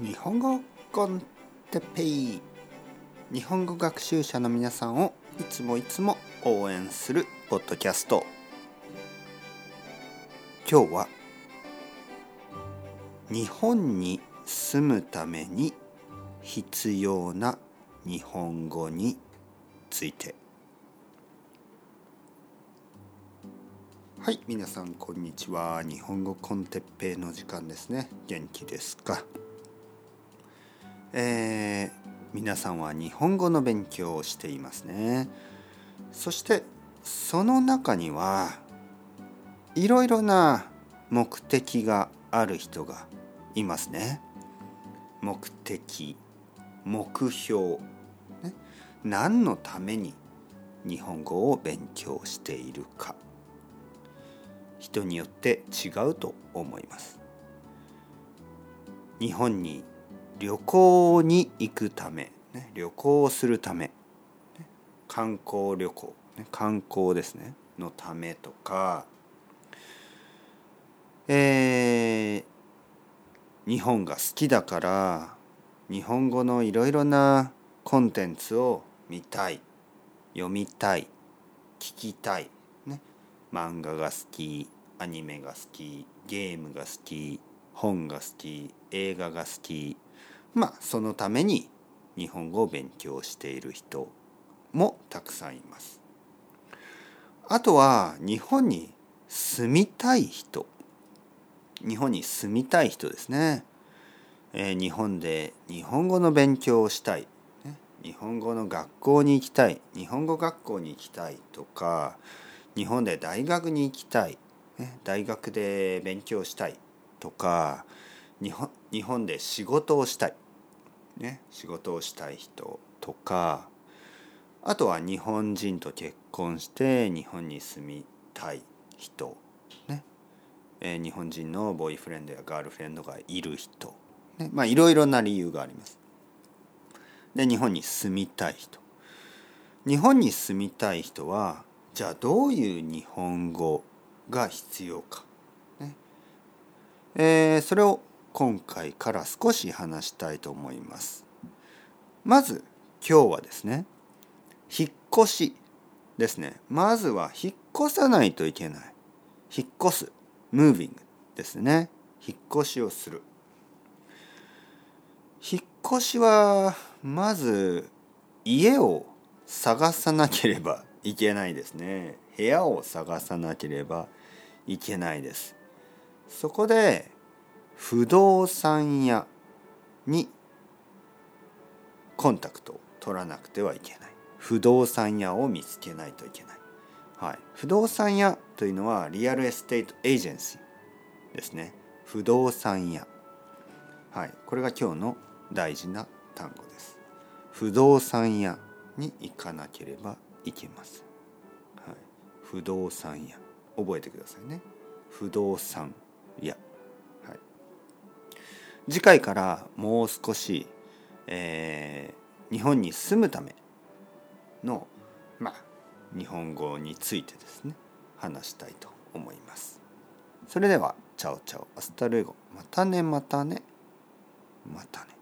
日本語コンテペイ日本語学習者の皆さんをいつもいつも応援するポッドキャスト。今日は日本に住むために必要な日本語について。はい皆さんこんにちは。日本語コンテッペイの時間ですね。元気ですか？えー、皆さんは日本語の勉強をしていますね。そしてその中にはいろいろな目的がある人がいますね。目的目標、ね、何のために日本語を勉強しているか。人によって違うと思います。日本に旅行に行くため、ね、旅行するため、ね、観光旅行、ね、観光ですねのためとか、えー、日本が好きだから日本語のいろいろなコンテンツを見たい読みたい聞きたい、ね、漫画が好きアニメが好きゲームが好き本が好き映画が好きまあそのために日本語を勉強している人もたくさんいます。あとは日本に住みたい人。日本に住みたい人ですね。えー、日本で日本語の勉強をしたい、日本語の学校に行きたい。日本語学校に行きたいとか日本で大学に行きたい、大学で勉強したいとか日本日本で仕事をしたい、ね、仕事をしたい人とかあとは日本人と結婚して日本に住みたい人、ね。えー、日本人のボーイフレンドやガールフレンドがいる人、ね、まあいろいろな理由があります。で日本に住みたい人。日本に住みたい人はじゃあどういう日本語が必要か、ね。えー、それを今回から少し話したいと思います。まず今日はですね引っ越しですね。まずは引っ越さないといけない。引っ越す。ムービングですね。引っ越しをする。引っ越しはまず家を探さなければいけないですね。部屋を探さなければいけないです。そこで不動産屋にコンタクトを取らなくてはいけない。不動産屋を見つけないといけない、はい、不動産屋というのはリアルエステートエージェンシーですね。不動産屋。はい。これが今日の大事な単語です。不動産屋に行かなければいけません、はい、不動産屋。覚えてくださいね。不動産。屋次回からもう少し、えー、日本に住むための、まあ、日本語についてですね話したいと思います。それではチャオチャオアスタルエゴまたねまたねまたね。